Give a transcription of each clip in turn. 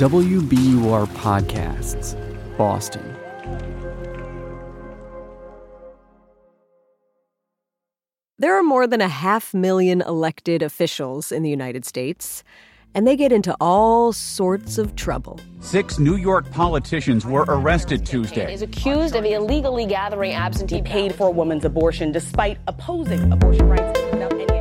WBUR Podcasts, Boston. There are more than a half million elected officials in the United States, and they get into all sorts of trouble. Six New York politicians were arrested Tuesday. Is accused of illegally gathering absentee paid for a woman's abortion despite opposing abortion rights without any exception.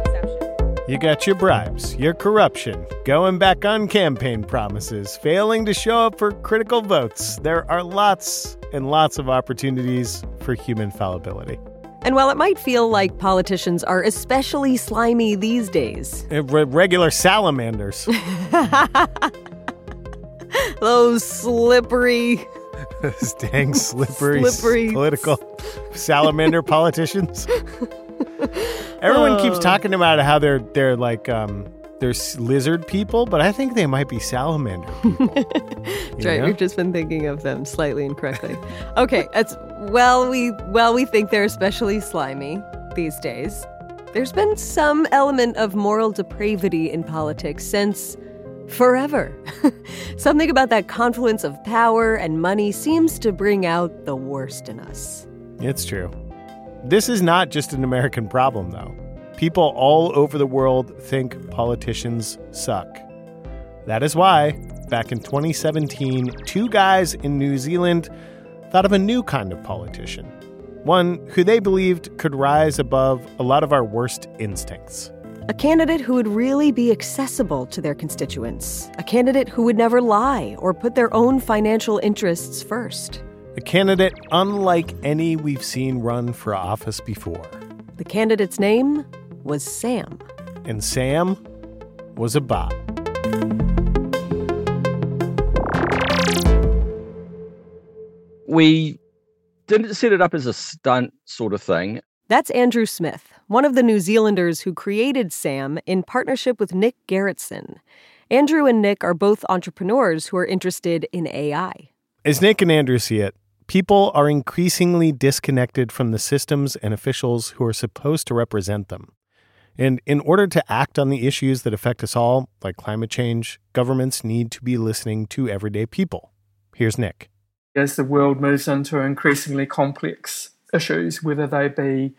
You got your bribes, your corruption, going back on campaign promises, failing to show up for critical votes. There are lots and lots of opportunities for human fallibility. And while it might feel like politicians are especially slimy these days, Uh, re- regular salamanders. those slippery, Those dang slippery, Slippery. political salamander politicians. Everyone keeps talking about how they're they're like um they're lizard people, but I think they might be salamander people. That's right. know? We've just been thinking of them slightly incorrectly. okay, it's well we well we think they're especially slimy these days. There's been some element of moral depravity in politics since forever. Something about that confluence of power and money seems to bring out the worst in us. It's true. This is not just an American problem, though. People all over the world think politicians suck. That is why, back in 2017, two guys in New Zealand thought of a new kind of politician. One who they believed could rise above a lot of our worst instincts. A candidate who would really be accessible to their constituents. A candidate who would never lie or put their own financial interests first. A candidate unlike any we've seen run for office before. The candidate's name was Sam. And Sam was a bot. we didn't set it up as a stunt sort of thing. That's Andrew Smith, one of the New Zealanders who created Sam in partnership with Nick Gerritsen. Andrew and Nick are both entrepreneurs who are interested in AI. As Nick and Andrew see it, people are increasingly disconnected from the systems and officials who are supposed to represent them. And in order to act on the issues that affect us all, like climate change, governments need to be listening to everyday people. Here's Nick. as the world moves into increasingly complex issues, whether they be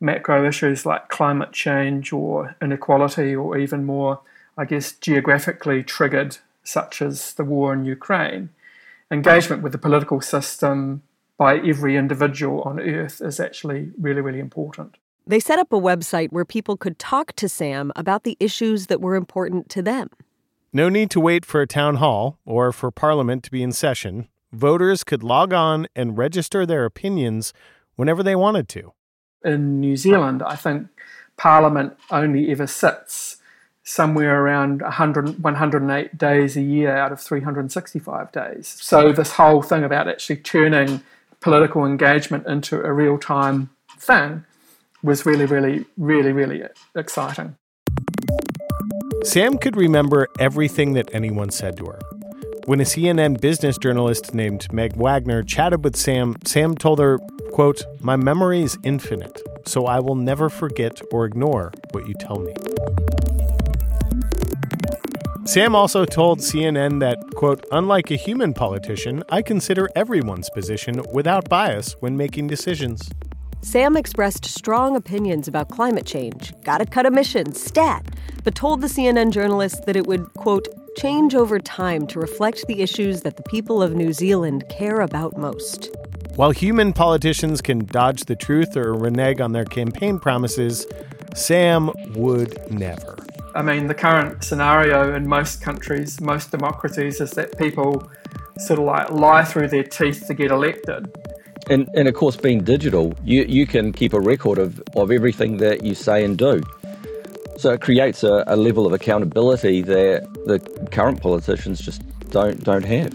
macro issues like climate change or inequality, or even more, I guess, geographically triggered, such as the war in Ukraine, engagement with the political system by every individual on earth is actually really, really important. They set up a website where people could talk to Sam about the issues that were important to them. No need to wait for a town hall or for Parliament to be in session. Voters could log on and register their opinions whenever they wanted to. in New Zealand, I think Parliament only ever sits somewhere around 100, 108 days a year out of 365 days. So, this whole thing about actually turning political engagement into a real time thing was really, really, really, really exciting. Sam could remember everything that anyone said to her. When a CNN business journalist named Meg Wagner chatted with Sam, Sam told her, quote, My memory is infinite, so I will never forget or ignore what you tell me. Sam also told CNN that, quote, unlike a human politician, I consider everyone's position without bias when making decisions. Sam expressed strong opinions about climate change, gotta cut emissions, stat, but told the CNN journalist that it would, quote, change over time to reflect the issues that the people of New Zealand care about most. While human politicians can dodge the truth or renege on their campaign promises, Sam would never. I mean, the current scenario in most countries, most democracies, is that people sort of like lie through their teeth to get elected. And, and of course, being digital, you, you can keep a record of, of everything that you say and do. So it creates a, a level of accountability that the current politicians just don't don't have.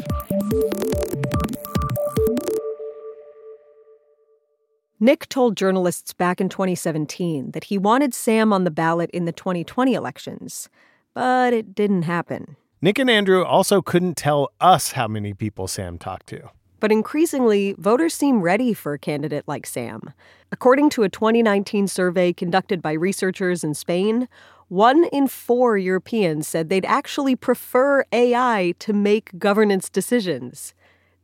Nick told journalists back in 2017 that he wanted Sam on the ballot in the 2020 elections, but it didn't happen. Nick and Andrew also couldn't tell us how many people Sam talked to. But increasingly, voters seem ready for a candidate like Sam. According to a 2019 survey conducted by researchers in Spain, one in four Europeans said they'd actually prefer AI to make governance decisions.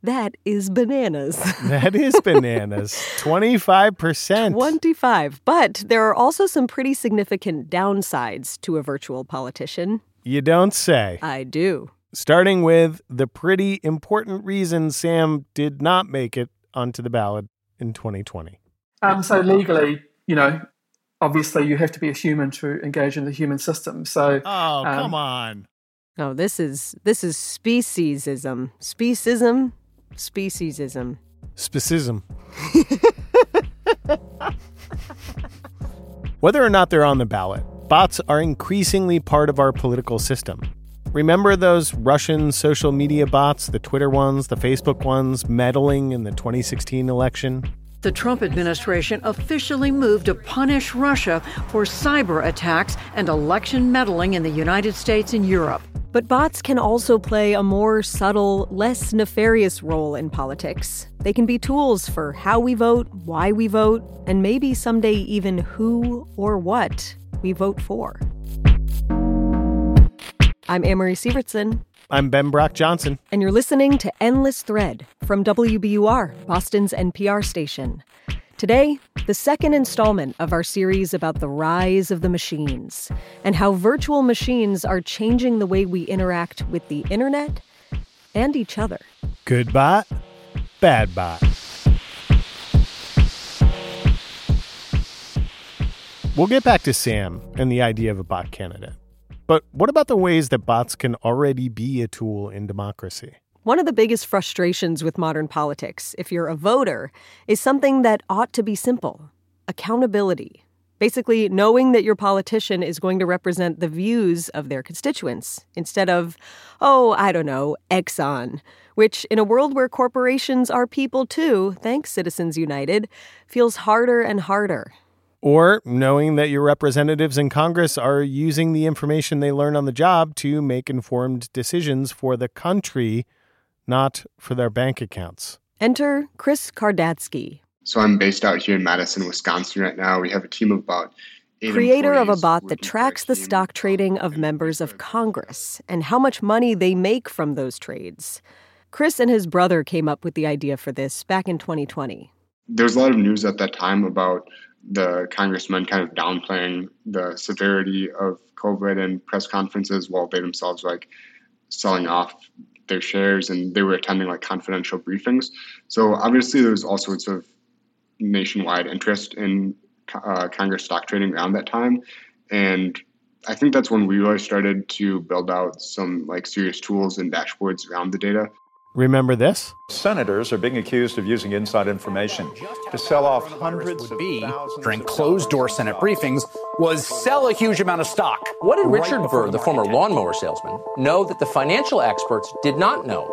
That is bananas. That is bananas. 25%. 25. But there are also some pretty significant downsides to a virtual politician. You don't say. I do. Starting with the pretty important reason Sam did not make it onto the ballot in 2020. Um, so legally, you know, obviously you have to be a human to engage in the human system. So Oh, um, come on. Oh, this is this is speciesism. Speciesism? Speciesism. Specism. Whether or not they're on the ballot, bots are increasingly part of our political system. Remember those Russian social media bots, the Twitter ones, the Facebook ones, meddling in the 2016 election? The Trump administration officially moved to punish Russia for cyber attacks and election meddling in the United States and Europe. But bots can also play a more subtle, less nefarious role in politics. They can be tools for how we vote, why we vote, and maybe someday even who or what we vote for. I'm Amory Sievertson, I'm Ben Brock Johnson. and you're listening to Endless Thread from WBUR, Boston's NPR station. Today, the second installment of our series about the rise of the machines and how virtual machines are changing the way we interact with the internet and each other. Good bot, bad bot. We'll get back to Sam and the idea of a bot candidate. But what about the ways that bots can already be a tool in democracy? One of the biggest frustrations with modern politics, if you're a voter, is something that ought to be simple accountability. Basically, knowing that your politician is going to represent the views of their constituents instead of, oh, I don't know, Exxon, which in a world where corporations are people too, thanks Citizens United, feels harder and harder. Or knowing that your representatives in Congress are using the information they learn on the job to make informed decisions for the country, not for their bank accounts. Enter Chris Kardatzke, So I'm based out here in Madison, Wisconsin right now. We have a team of about eight creator of a bot that tracks the stock um, trading of members of Congress and how much money they make from those trades. Chris and his brother came up with the idea for this back in 2020. There was a lot of news at that time about the congressmen kind of downplaying the severity of COVID in press conferences while they themselves like selling off their shares and they were attending like confidential briefings. So obviously there was all sorts of nationwide interest in uh, Congress stock trading around that time, and I think that's when we really started to build out some like serious tools and dashboards around the data. Remember this? Senators are being accused of using inside information to sell off hundreds would of be during closed door Senate briefings was sell a huge amount of stock. What did right Richard before Burr, the former market lawnmower salesman, know that the financial experts did not know?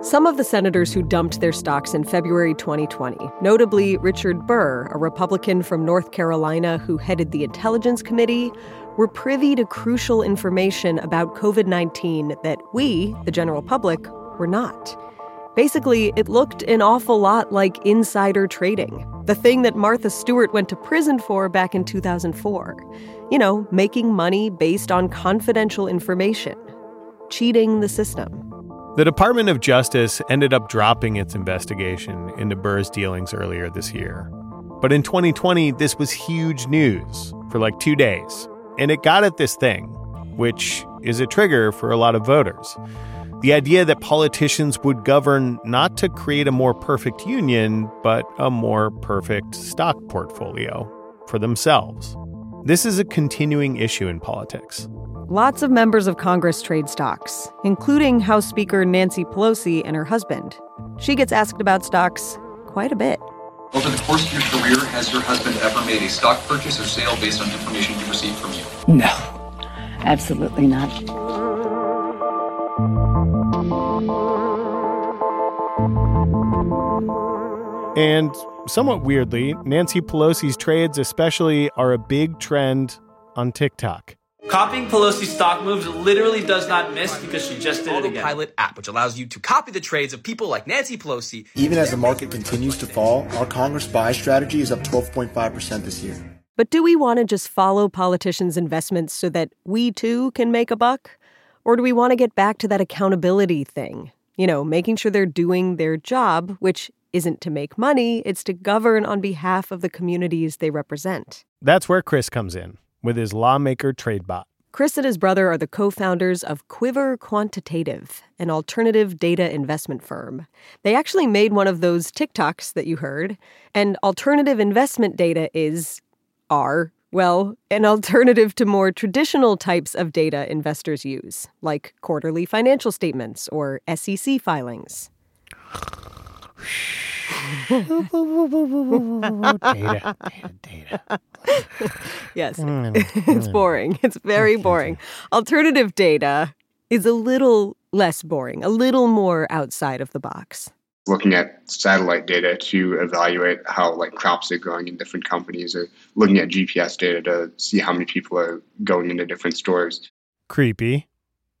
Some of the senators who dumped their stocks in February 2020, notably Richard Burr, a Republican from North Carolina who headed the Intelligence Committee, were privy to crucial information about COVID 19 that we, the general public, were not. Basically, it looked an awful lot like insider trading, the thing that Martha Stewart went to prison for back in 2004. You know, making money based on confidential information, cheating the system. The Department of Justice ended up dropping its investigation into Burr's dealings earlier this year. But in 2020, this was huge news for like two days. And it got at this thing, which is a trigger for a lot of voters. The idea that politicians would govern not to create a more perfect union, but a more perfect stock portfolio for themselves. This is a continuing issue in politics. Lots of members of Congress trade stocks, including House Speaker Nancy Pelosi and her husband. She gets asked about stocks quite a bit. Over the course of your career, has your husband ever made a stock purchase or sale based on information he received from you? No, absolutely not. And somewhat weirdly, Nancy Pelosi's trades, especially, are a big trend on TikTok. Copying Pelosi's stock moves literally does not miss because she just did it again. Pilot app, which allows you to copy the trades of people like Nancy Pelosi. Even as the market continues to fall, our Congress buy strategy is up 12.5% this year. But do we want to just follow politicians' investments so that we too can make a buck? Or do we want to get back to that accountability thing? You know, making sure they're doing their job, which isn't to make money, it's to govern on behalf of the communities they represent. That's where Chris comes in with his lawmaker TradeBot. Chris and his brother are the co founders of Quiver Quantitative, an alternative data investment firm. They actually made one of those TikToks that you heard, and alternative investment data is, are, well, an alternative to more traditional types of data investors use, like quarterly financial statements or SEC filings. Data, data, data. yes, mm. it's boring. It's very boring. Alternative data is a little less boring, a little more outside of the box. Looking at satellite data to evaluate how like crops are growing in different companies, or looking at GPS data to see how many people are going into different stores. Creepy.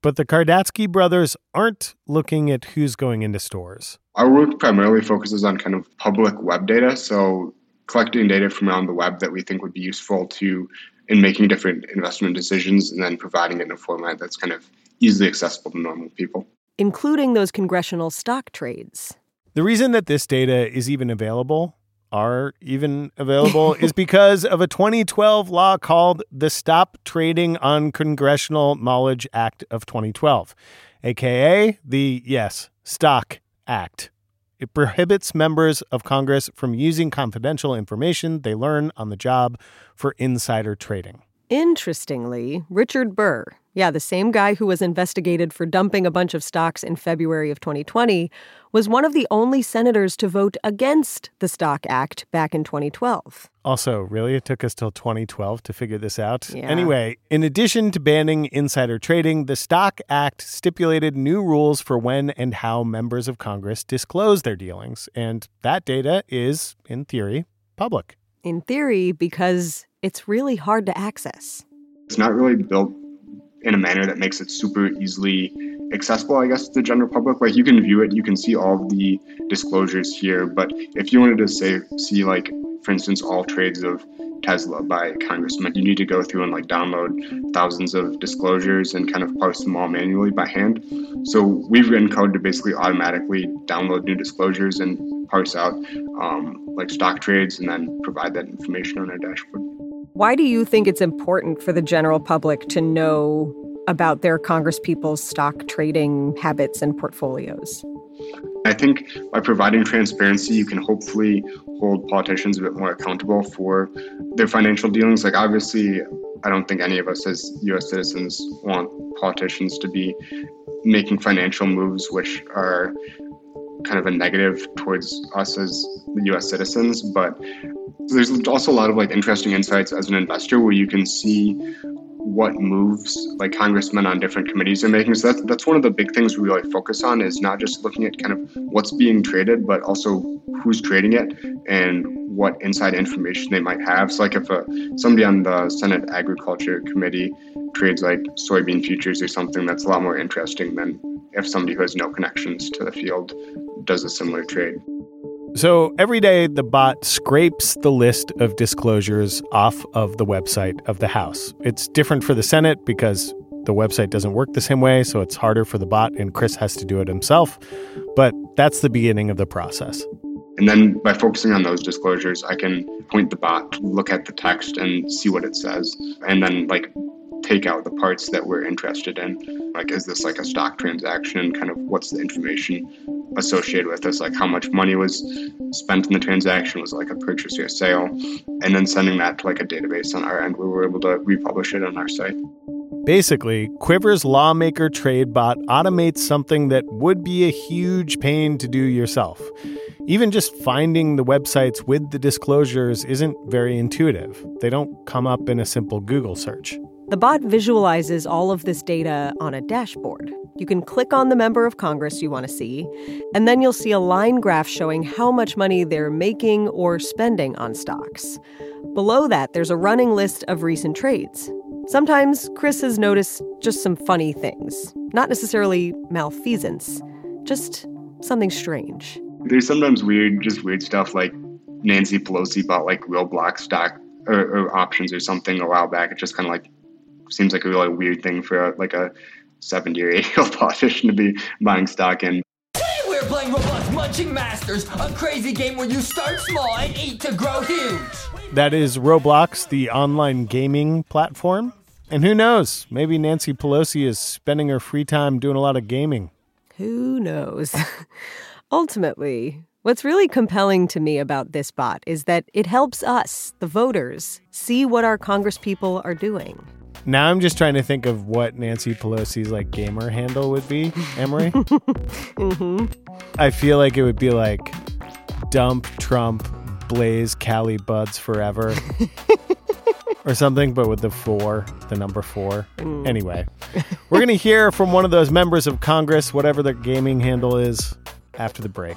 But the Kardatzke brothers aren't looking at who's going into stores. Our work primarily focuses on kind of public web data, so collecting data from around the web that we think would be useful to in making different investment decisions and then providing it in a format that's kind of easily accessible to normal people. Including those congressional stock trades. The reason that this data is even available are even available is because of a 2012 law called the Stop Trading on Congressional Knowledge Act of 2012, aka the, yes, Stock Act. It prohibits members of Congress from using confidential information they learn on the job for insider trading. Interestingly, Richard Burr, yeah, the same guy who was investigated for dumping a bunch of stocks in February of 2020, was one of the only senators to vote against the Stock Act back in 2012. Also, really, it took us till 2012 to figure this out. Yeah. Anyway, in addition to banning insider trading, the Stock Act stipulated new rules for when and how members of Congress disclose their dealings. And that data is, in theory, public. In theory, because it's really hard to access. It's not really built in a manner that makes it super easily accessible, I guess, to the general public. Like you can view it, you can see all the disclosures here, but if you wanted to say see like for instance all trades of Tesla by Congressman, you need to go through and like download thousands of disclosures and kind of parse them all manually by hand. So we've written code to basically automatically download new disclosures and parse out um, like stock trades and then provide that information on our dashboard. Why do you think it's important for the general public to know about their congresspeople's stock trading habits and portfolios? I think by providing transparency, you can hopefully hold politicians a bit more accountable for their financial dealings. Like, obviously, I don't think any of us as US citizens want politicians to be making financial moves which are kind of a negative towards us as US citizens. But there's also a lot of like interesting insights as an investor where you can see what moves like congressmen on different committees are making. So that's that's one of the big things we really focus on is not just looking at kind of what's being traded, but also who's trading it and what inside information they might have. So like if a, somebody on the Senate Agriculture Committee trades like soybean futures or something, that's a lot more interesting than if somebody who has no connections to the field does a similar trade. So every day, the bot scrapes the list of disclosures off of the website of the House. It's different for the Senate because The website doesn't work the same way, so it's harder for the bot, and Chris has to do it himself. But that's the beginning of the process. And then by focusing on those disclosures, I can point the bot, look at the text, and see what it says. And then, like, take out the parts that we're interested in. Like, is this like a stock transaction? Kind of what's the information associated with this? Like, how much money was spent in the transaction? Was like a purchase or a sale? And then sending that to like a database on our end where we're able to republish it on our site. Basically, Quiver's lawmaker trade bot automates something that would be a huge pain to do yourself. Even just finding the websites with the disclosures isn't very intuitive. They don't come up in a simple Google search. The bot visualizes all of this data on a dashboard. You can click on the member of Congress you want to see, and then you'll see a line graph showing how much money they're making or spending on stocks. Below that, there's a running list of recent trades. Sometimes Chris has noticed just some funny things, not necessarily malfeasance, just something strange. There's sometimes weird, just weird stuff like Nancy Pelosi bought like Roblox stock or, or options or something a while back. It's just kind of like seems like a really weird thing for a, like a 70 or 80 year old politician to be buying stock in. Today we're playing Roblox Munching Masters, a crazy game where you start small and eat to grow huge. That is Roblox, the online gaming platform. And who knows? Maybe Nancy Pelosi is spending her free time doing a lot of gaming. Who knows? Ultimately, what's really compelling to me about this bot is that it helps us, the voters, see what our congresspeople are doing. Now I'm just trying to think of what Nancy Pelosi's like gamer handle would be, Amory. mm-hmm. I feel like it would be like dump Trump blaze Cali buds forever. or something, but with the four, the number four. Mm. Anyway, we're going to hear from one of those members of Congress, whatever their gaming handle is, after the break.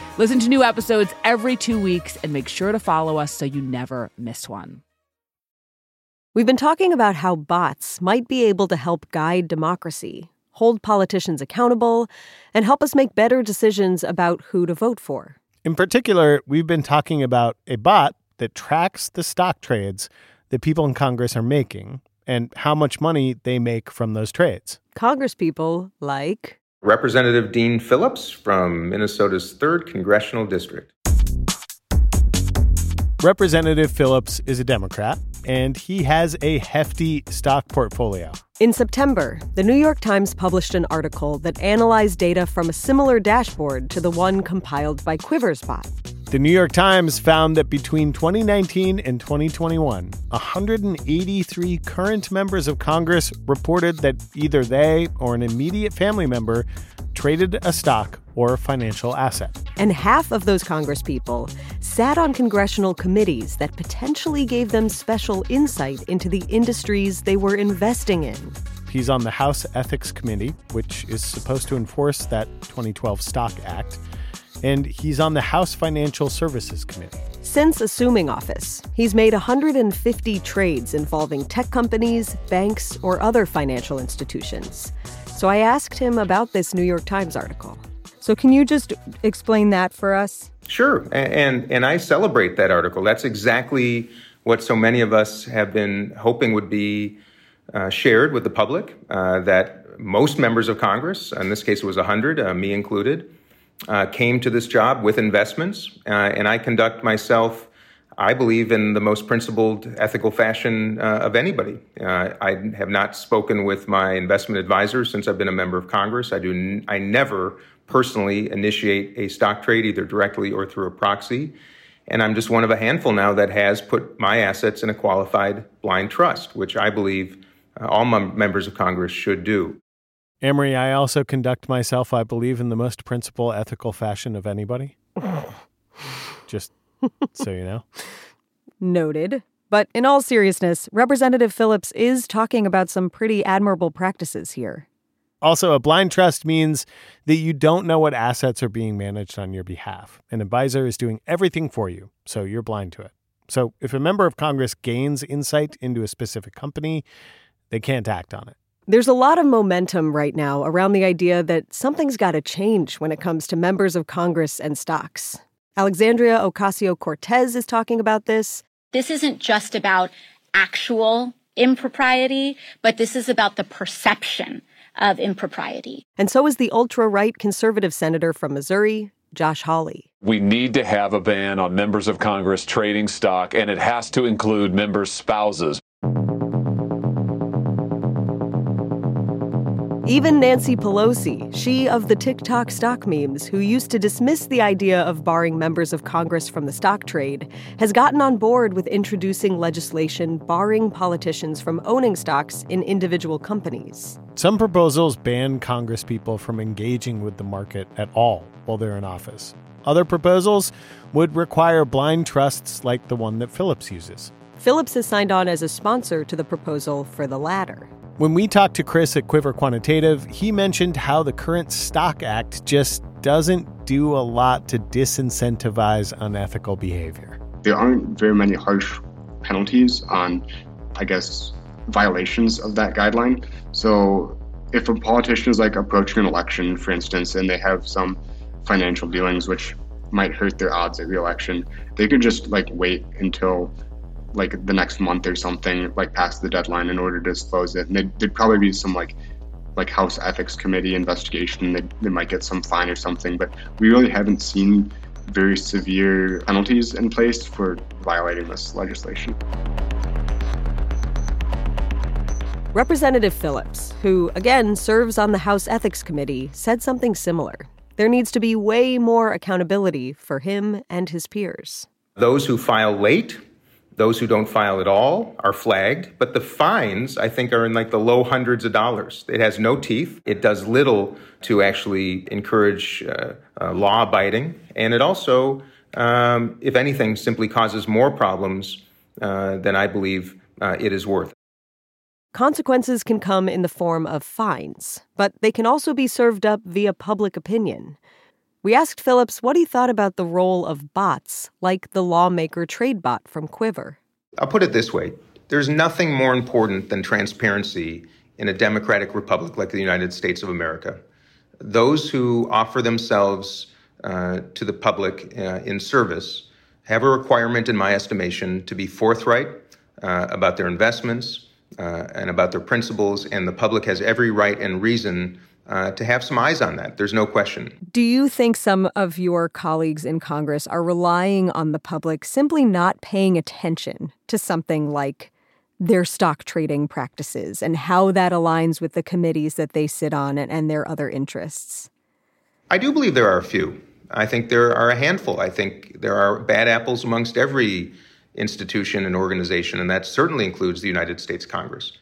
Listen to new episodes every two weeks and make sure to follow us so you never miss one. We've been talking about how bots might be able to help guide democracy, hold politicians accountable, and help us make better decisions about who to vote for. In particular, we've been talking about a bot that tracks the stock trades that people in Congress are making and how much money they make from those trades. Congresspeople like Representative Dean Phillips from Minnesota's 3rd Congressional District. Representative Phillips is a Democrat, and he has a hefty stock portfolio. In September, the New York Times published an article that analyzed data from a similar dashboard to the one compiled by Quiversbot. The New York Times found that between 2019 and 2021, 183 current members of Congress reported that either they or an immediate family member traded a stock or a financial asset. And half of those congresspeople sat on congressional committees that potentially gave them special insight into the industries they were investing in. He's on the House Ethics Committee, which is supposed to enforce that 2012 Stock Act and he's on the House Financial Services Committee. Since assuming office, he's made 150 trades involving tech companies, banks, or other financial institutions. So I asked him about this New York Times article. So can you just explain that for us? Sure. And and I celebrate that article. That's exactly what so many of us have been hoping would be uh, shared with the public. Uh, that most members of Congress, in this case it was 100, uh, me included, uh, came to this job with investments, uh, and I conduct myself, I believe, in the most principled, ethical fashion uh, of anybody. Uh, I have not spoken with my investment advisors since I've been a member of Congress. I do. N- I never personally initiate a stock trade, either directly or through a proxy. And I'm just one of a handful now that has put my assets in a qualified blind trust, which I believe uh, all members of Congress should do. Amory, I also conduct myself, I believe, in the most principled, ethical fashion of anybody. Just so you know. Noted. But in all seriousness, Representative Phillips is talking about some pretty admirable practices here. Also, a blind trust means that you don't know what assets are being managed on your behalf. An advisor is doing everything for you, so you're blind to it. So, if a member of Congress gains insight into a specific company, they can't act on it. There's a lot of momentum right now around the idea that something's got to change when it comes to members of Congress and stocks. Alexandria Ocasio Cortez is talking about this. This isn't just about actual impropriety, but this is about the perception of impropriety. And so is the ultra right conservative senator from Missouri, Josh Hawley. We need to have a ban on members of Congress trading stock, and it has to include members' spouses. Even Nancy Pelosi, she of the TikTok stock memes, who used to dismiss the idea of barring members of Congress from the stock trade, has gotten on board with introducing legislation barring politicians from owning stocks in individual companies. Some proposals ban congresspeople from engaging with the market at all while they're in office. Other proposals would require blind trusts like the one that Phillips uses. Phillips has signed on as a sponsor to the proposal for the latter. When we talked to Chris at Quiver Quantitative, he mentioned how the current Stock Act just doesn't do a lot to disincentivize unethical behavior. There aren't very many harsh penalties on, I guess, violations of that guideline. So if a politician is like approaching an election, for instance, and they have some financial dealings which might hurt their odds at reelection, they could just like wait until like the next month or something, like past the deadline in order to disclose it. And there'd, there'd probably be some like like House Ethics Committee investigation. They, they might get some fine or something, but we really haven't seen very severe penalties in place for violating this legislation. Representative Phillips, who again serves on the House Ethics Committee, said something similar. There needs to be way more accountability for him and his peers. Those who file late those who don't file at all are flagged, but the fines, I think, are in like the low hundreds of dollars. It has no teeth. It does little to actually encourage uh, uh, law abiding. And it also, um, if anything, simply causes more problems uh, than I believe uh, it is worth. Consequences can come in the form of fines, but they can also be served up via public opinion. We asked Phillips what he thought about the role of bots, like the lawmaker trade bot from Quiver. I'll put it this way there's nothing more important than transparency in a democratic republic like the United States of America. Those who offer themselves uh, to the public uh, in service have a requirement, in my estimation, to be forthright uh, about their investments uh, and about their principles, and the public has every right and reason uh, to have some eyes on that. There's no question. Do you think some of your colleagues in Congress are relying on the public simply not paying attention to something like their stock trading practices and how that aligns with the committees that they sit on and, and their other interests? I do believe there are a few. I think there are a handful. I think there are bad apples amongst every institution and organization, and that certainly includes the United States Congress.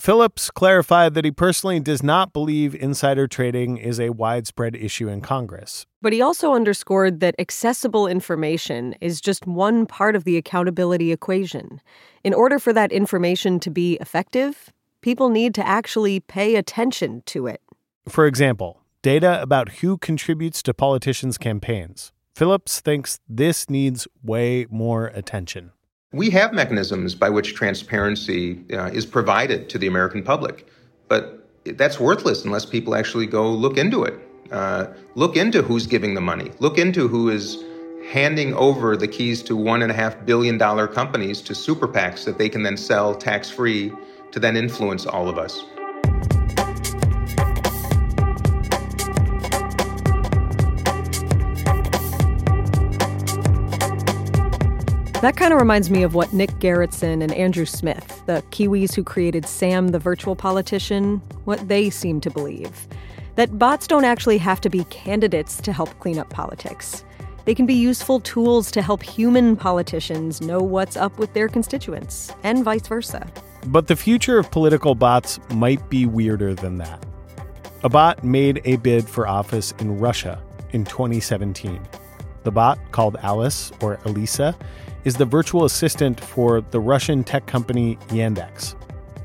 Phillips clarified that he personally does not believe insider trading is a widespread issue in Congress. But he also underscored that accessible information is just one part of the accountability equation. In order for that information to be effective, people need to actually pay attention to it. For example, data about who contributes to politicians' campaigns. Phillips thinks this needs way more attention. We have mechanisms by which transparency uh, is provided to the American public, but that's worthless unless people actually go look into it. Uh, look into who's giving the money. Look into who is handing over the keys to one and a half billion dollar companies to super PACs that they can then sell tax free to then influence all of us. That kind of reminds me of what Nick Gerritsen and Andrew Smith, the Kiwis who created Sam the virtual politician, what they seem to believe. That bots don't actually have to be candidates to help clean up politics. They can be useful tools to help human politicians know what's up with their constituents, and vice versa. But the future of political bots might be weirder than that. A bot made a bid for office in Russia in 2017. The bot, called Alice or Alisa, is the virtual assistant for the Russian tech company Yandex.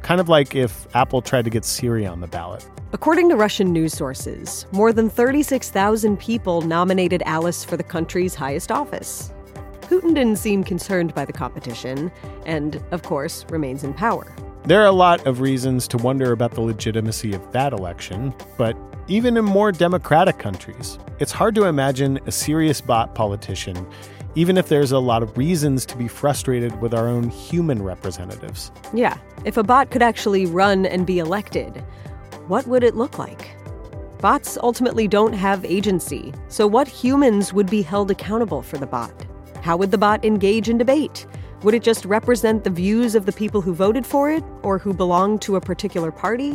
Kind of like if Apple tried to get Siri on the ballot. According to Russian news sources, more than 36,000 people nominated Alice for the country's highest office. Putin didn't seem concerned by the competition, and, of course, remains in power. There are a lot of reasons to wonder about the legitimacy of that election, but even in more democratic countries, it's hard to imagine a serious bot politician even if there's a lot of reasons to be frustrated with our own human representatives. Yeah, if a bot could actually run and be elected, what would it look like? Bots ultimately don't have agency, so what humans would be held accountable for the bot? How would the bot engage in debate? Would it just represent the views of the people who voted for it or who belonged to a particular party?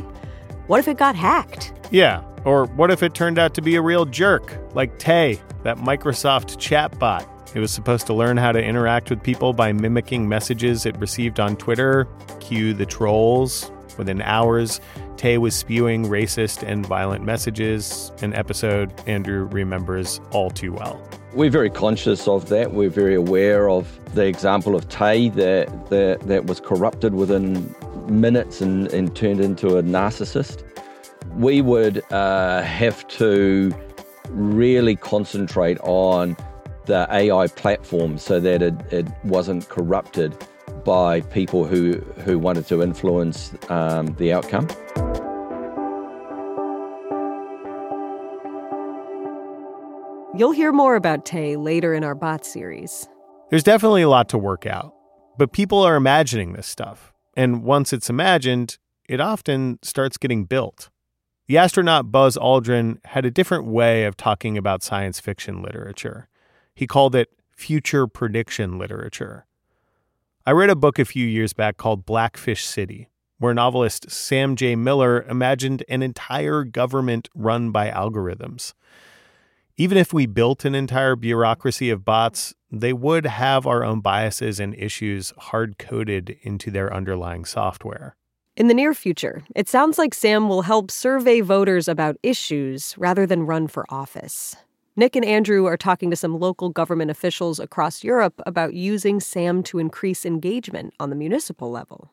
What if it got hacked? Yeah, or what if it turned out to be a real jerk, like Tay, that Microsoft chatbot? It was supposed to learn how to interact with people by mimicking messages it received on Twitter. Cue the trolls. Within hours, Tay was spewing racist and violent messages, an episode Andrew remembers all too well. We're very conscious of that. We're very aware of the example of Tay that, that, that was corrupted within minutes and, and turned into a narcissist. We would uh, have to really concentrate on the AI platform so that it, it wasn't corrupted by people who, who wanted to influence um, the outcome. You'll hear more about Tay later in our bot series. There's definitely a lot to work out, but people are imagining this stuff. And once it's imagined, it often starts getting built. The astronaut Buzz Aldrin had a different way of talking about science fiction literature. He called it future prediction literature. I read a book a few years back called Blackfish City, where novelist Sam J. Miller imagined an entire government run by algorithms. Even if we built an entire bureaucracy of bots, they would have our own biases and issues hard coded into their underlying software. In the near future, it sounds like Sam will help survey voters about issues rather than run for office. Nick and Andrew are talking to some local government officials across Europe about using SAM to increase engagement on the municipal level.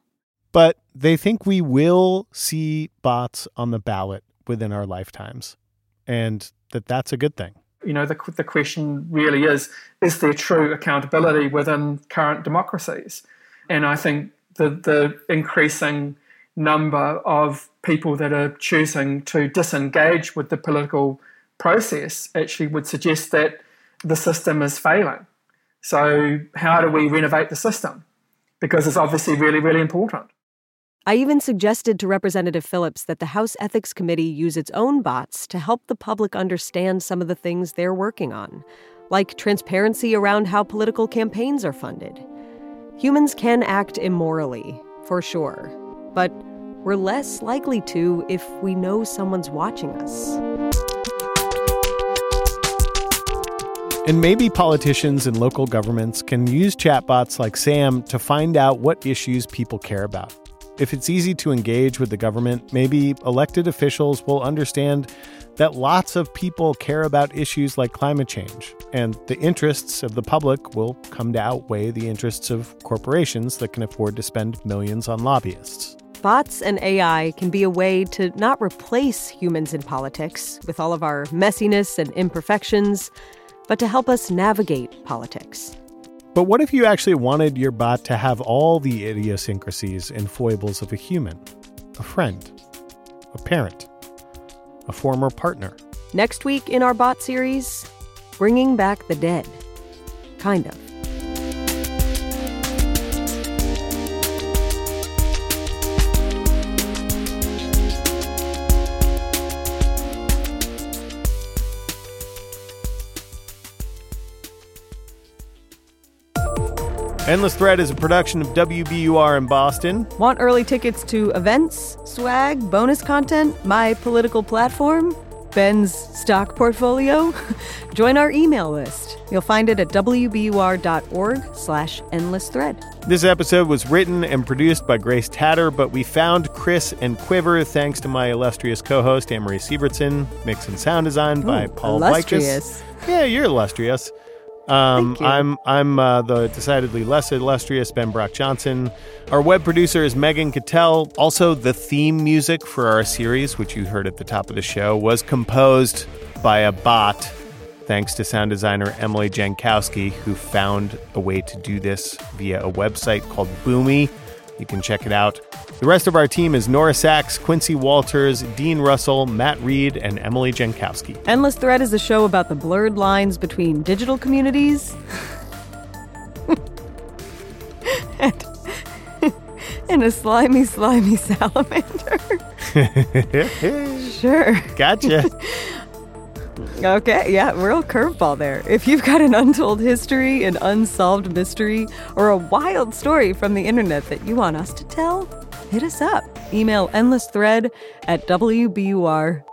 But they think we will see bots on the ballot within our lifetimes, and that that's a good thing. You know, the, the question really is is there true accountability within current democracies? And I think the, the increasing number of people that are choosing to disengage with the political process actually would suggest that the system is failing. So, how do we renovate the system? Because it's obviously really, really important. I even suggested to Representative Phillips that the House Ethics Committee use its own bots to help the public understand some of the things they're working on, like transparency around how political campaigns are funded. Humans can act immorally, for sure, but we're less likely to if we know someone's watching us. And maybe politicians and local governments can use chatbots like Sam to find out what issues people care about. If it's easy to engage with the government, maybe elected officials will understand that lots of people care about issues like climate change, and the interests of the public will come to outweigh the interests of corporations that can afford to spend millions on lobbyists. Bots and AI can be a way to not replace humans in politics with all of our messiness and imperfections but to help us navigate politics. But what if you actually wanted your bot to have all the idiosyncrasies and foibles of a human? A friend, a parent, a former partner. Next week in our bot series, Bringing Back the Dead. Kind of. Endless Thread is a production of WBUR in Boston. Want early tickets to events, swag, bonus content, my political platform, Ben's stock portfolio? Join our email list. You'll find it at wbur.org slash endless thread. This episode was written and produced by Grace Tatter, but we found Chris and Quiver thanks to my illustrious co-host Amory Sievertson. Mix and sound design by Paul illustrious. Yeah, you're illustrious. Um, I'm I'm uh, the decidedly less illustrious Ben Brock Johnson. Our web producer is Megan Cattell. Also, the theme music for our series, which you heard at the top of the show, was composed by a bot. Thanks to sound designer Emily Jankowski, who found a way to do this via a website called Boomy. You can check it out. The rest of our team is Nora Saks, Quincy Walters, Dean Russell, Matt Reed, and Emily Jankowski. Endless Thread is a show about the blurred lines between digital communities and, and a slimy, slimy salamander. sure. Gotcha. Okay, yeah, real curveball there. If you've got an untold history, an unsolved mystery, or a wild story from the internet that you want us to tell, hit us up. Email endlessthread at wbur.org.